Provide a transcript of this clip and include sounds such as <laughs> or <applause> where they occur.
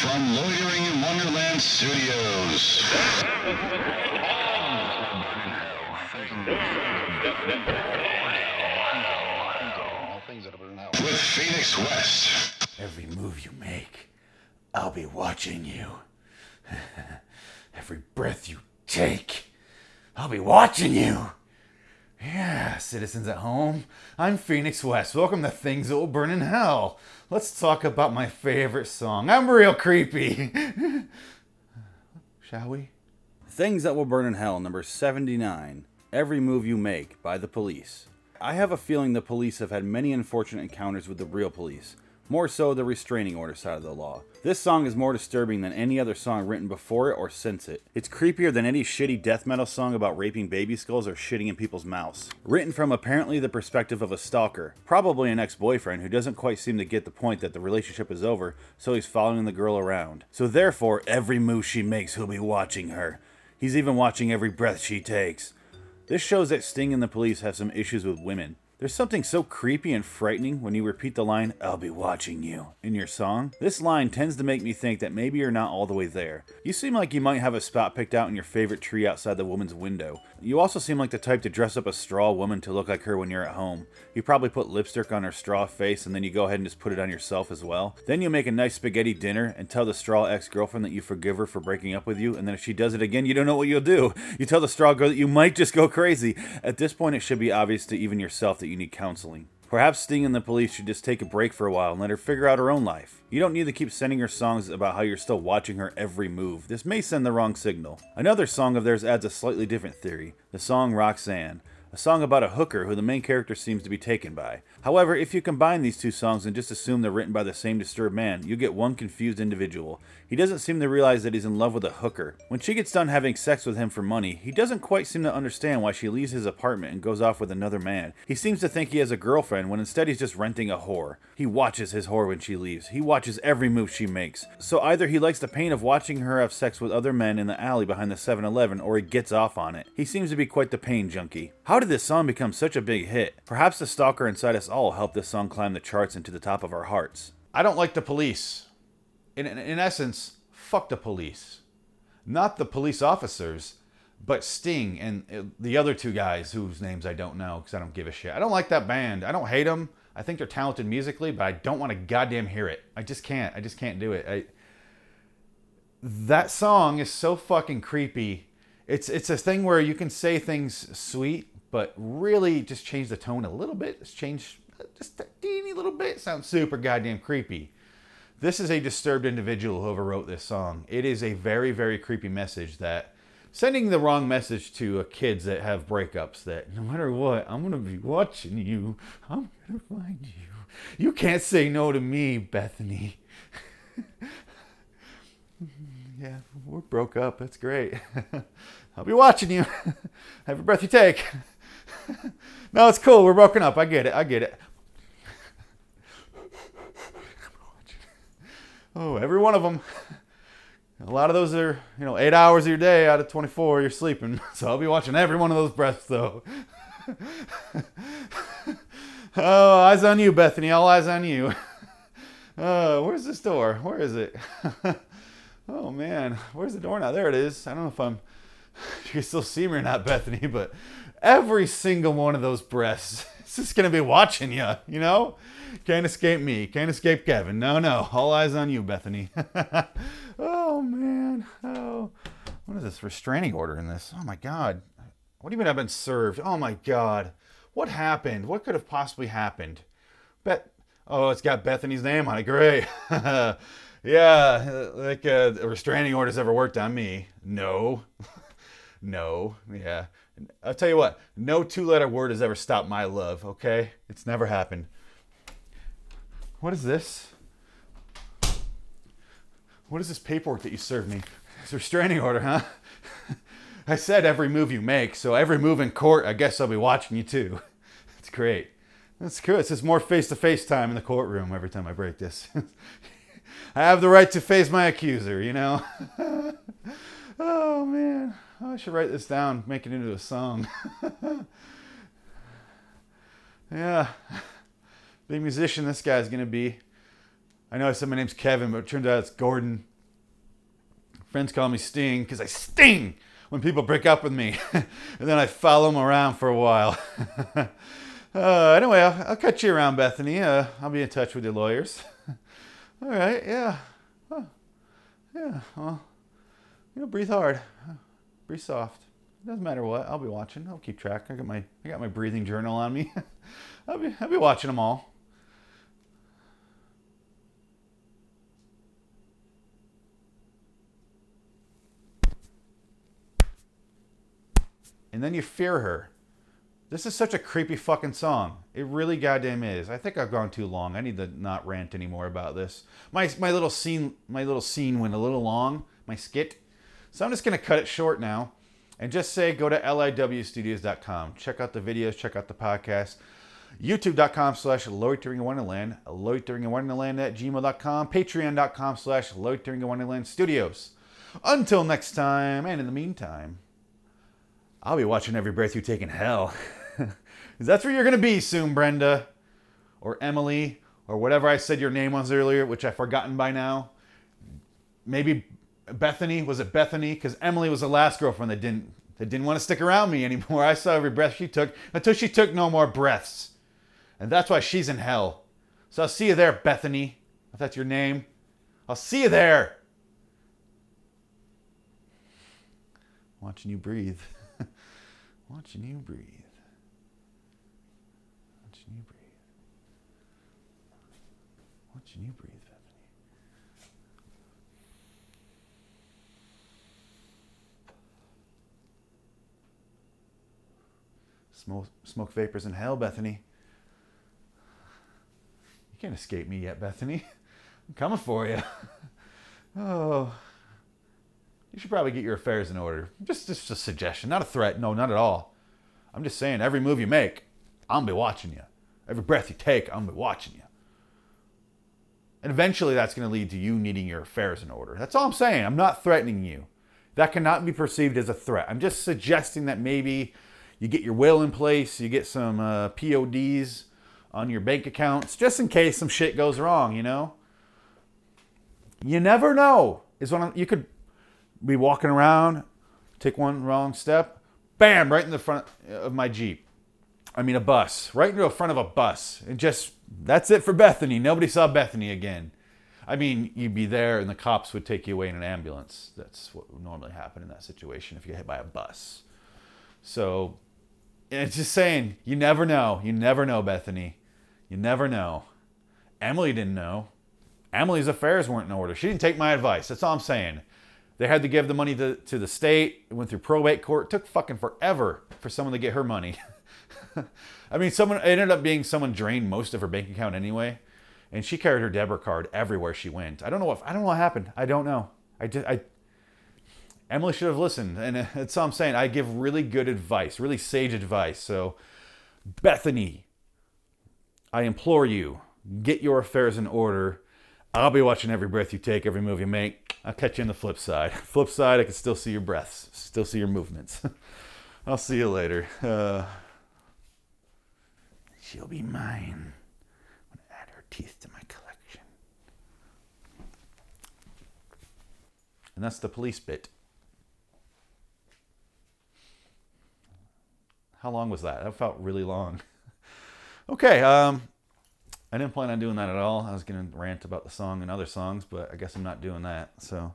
from Loitering in Wonderland Studios. With Phoenix West. Every move you make, I'll be watching you. <laughs> Every breath you take, I'll be watching you. Yeah, citizens at home, I'm Phoenix West. Welcome to Things That Will Burn in Hell. Let's talk about my favorite song. I'm real creepy. <laughs> Shall we? Things That Will Burn in Hell, number 79. Every Move You Make by the Police. I have a feeling the police have had many unfortunate encounters with the real police, more so the restraining order side of the law. This song is more disturbing than any other song written before it or since it. It's creepier than any shitty death metal song about raping baby skulls or shitting in people's mouths. Written from apparently the perspective of a stalker, probably an ex boyfriend who doesn't quite seem to get the point that the relationship is over, so he's following the girl around. So therefore, every move she makes, he'll be watching her. He's even watching every breath she takes. This shows that Sting and the police have some issues with women. There's something so creepy and frightening when you repeat the line, I'll be watching you, in your song. This line tends to make me think that maybe you're not all the way there. You seem like you might have a spot picked out in your favorite tree outside the woman's window. You also seem like the type to dress up a straw woman to look like her when you're at home. You probably put lipstick on her straw face and then you go ahead and just put it on yourself as well. Then you make a nice spaghetti dinner and tell the straw ex girlfriend that you forgive her for breaking up with you, and then if she does it again, you don't know what you'll do. You tell the straw girl that you might just go crazy. At this point, it should be obvious to even yourself that you need counseling. Perhaps Sting and the police should just take a break for a while and let her figure out her own life. You don't need to keep sending her songs about how you're still watching her every move. This may send the wrong signal. Another song of theirs adds a slightly different theory the song Roxanne. A song about a hooker who the main character seems to be taken by. However, if you combine these two songs and just assume they're written by the same disturbed man, you get one confused individual. He doesn't seem to realize that he's in love with a hooker. When she gets done having sex with him for money, he doesn't quite seem to understand why she leaves his apartment and goes off with another man. He seems to think he has a girlfriend when instead he's just renting a whore. He watches his whore when she leaves. He watches every move she makes. So either he likes the pain of watching her have sex with other men in the alley behind the 7-Eleven or he gets off on it. He seems to be quite the pain junkie. How did this song become such a big hit? Perhaps the stalker inside us all helped this song climb the charts into the top of our hearts. I don't like the police. In, in, in essence, fuck the police. Not the police officers, but Sting and uh, the other two guys whose names I don't know because I don't give a shit. I don't like that band. I don't hate them. I think they're talented musically, but I don't want to goddamn hear it. I just can't. I just can't do it. I, that song is so fucking creepy. It's it's a thing where you can say things sweet, but really just change the tone a little bit. Just change just a teeny little bit. Sounds super goddamn creepy. This is a disturbed individual who overwrote this song. It is a very very creepy message that sending the wrong message to kids that have breakups that no matter what, I'm gonna be watching you. I'm gonna find you. You can't say no to me, Bethany. <laughs> yeah, we're broke up. That's great. <laughs> I'll be watching you. <laughs> Every breath you take. <laughs> no, it's cool. We're broken up. I get it. I get it. <laughs> Oh, every one of them. A lot of those are, you know, eight hours of your day out of 24 you're sleeping. <laughs> So I'll be watching every one of those breaths, though. oh, eyes on you, Bethany. All eyes on you. Uh, where's this door? Where is it? oh man, where's the door now? There it is. I don't know if I'm. <laughs> You can still see me or not, Bethany, but every single one of those breasts <laughs> is just gonna be watching you. You know, can't escape me. Can't escape Kevin. No, no. All eyes on you, Bethany. <laughs> oh man. Oh, what is this restraining order in this? Oh my God. What do you mean I've been served? Oh my God. What happened? What could have possibly happened? Bet. Oh, it's got Bethany's name on it. Great. yeah, like uh, a restraining order's ever worked on me. No. No. Yeah. I'll tell you what, no two letter word has ever stopped my love, okay? It's never happened. What is this? What is this paperwork that you served me? It's a restraining order, huh? <laughs> I said every move you make, so every move in court, I guess I'll be watching you too. <laughs> It's great. That's cool. It says more face to face time in the courtroom every time I break this. <laughs> I have the right to face my accuser, you know? oh, man. I should write this down, make it into a song. <laughs> yeah. Big musician this guy's to be. I know I said my name's Kevin, but it turns out it's Gordon. Friends call me Sting because I sting when people break up with me. <laughs> and then I follow them around for a while. <laughs> uh, anyway, I'll, I'll catch you around, Bethany. Uh, I'll be in touch with your lawyers. All right, yeah. Huh. Yeah, well, you know, breathe hard. Breathe soft. Doesn't matter what. I'll be watching. I'll keep track. I got my I got my breathing journal on me. <laughs> I'll be I'll be watching them all. And then you fear her. This is such a creepy fucking song. It really goddamn is. I think I've gone too long. I need to not rant anymore about this. My my little scene my little scene went a little long. My skit. So I'm just gonna cut it short now and just say go to liwstudios.com. Check out the videos, check out the podcast. YouTube.com slash loitering in Wonderland, loitering in Wonderland at gmail.com, patreon.com slash loitering in Wonderland studios. Until next time, and in the meantime, I'll be watching every breath you take in hell. <laughs> That's where you're going to be soon, Brenda. Or Emily, or whatever I said your name was earlier, which I've forgotten by now. Maybe Bethany. Was it Bethany? Because Emily was the last girlfriend that didn't that didn't want to stick around me anymore. <laughs> I saw every breath she took until she took no more breaths. And that's why she's in hell. So I'll see you there, Bethany. If that's your name. I'll see you there. Watching you breathe. <laughs> Watching you breathe. Watching you breathe. Watching you breathe. Smoke, smoke vapors in hell, Bethany. You can't escape me yet, Bethany. I'm coming for you. oh. You should probably get your affairs in order. Just, just a suggestion, not a threat. No, not at all. I'm just saying, every move you make, I'm be watching you. Every breath you take, I'm be watching you. And eventually, that's going to lead to you needing your affairs in order. That's all I'm saying. I'm not threatening you. That cannot be perceived as a threat. I'm just suggesting that maybe you get your will in place, you get some uh, PODs on your bank accounts, just in case some shit goes wrong. You know. You never know. Is I'm, you could be walking around, take one wrong step, bam, right in the front of my Jeep. I mean, a bus, right into the front of a bus. And just, that's it for Bethany. Nobody saw Bethany again. I mean, you'd be there and the cops would take you away in an ambulance. That's what would normally happen in that situation if you get hit by a bus. So, it's just saying, you never know. You never know, Bethany. You never know. Emily didn't know. Emily's affairs weren't in order. She didn't take my advice. That's all I'm saying. They had to give the money to, to the state. It went through probate court. It took fucking forever for someone to get her money. <laughs> I mean, someone it ended up being someone drained most of her bank account anyway, and she carried her debit card everywhere she went. I don't know what I don't know what happened. I don't know. I just I. Emily should have listened, and that's all I'm saying. I give really good advice, really sage advice. So, Bethany, I implore you, get your affairs in order. I'll be watching every breath you take, every move you make. I'll catch you on the flip side. <laughs> Flip side, I can still see your breaths, still see your movements. <laughs> I'll see you later. Uh, she'll be mine. I'm gonna add her teeth to my collection. And that's the police bit. How long was that? That felt really long. <laughs> okay, um, I didn't plan on doing that at all. I was going to rant about the song and other songs, but I guess I'm not doing that. So.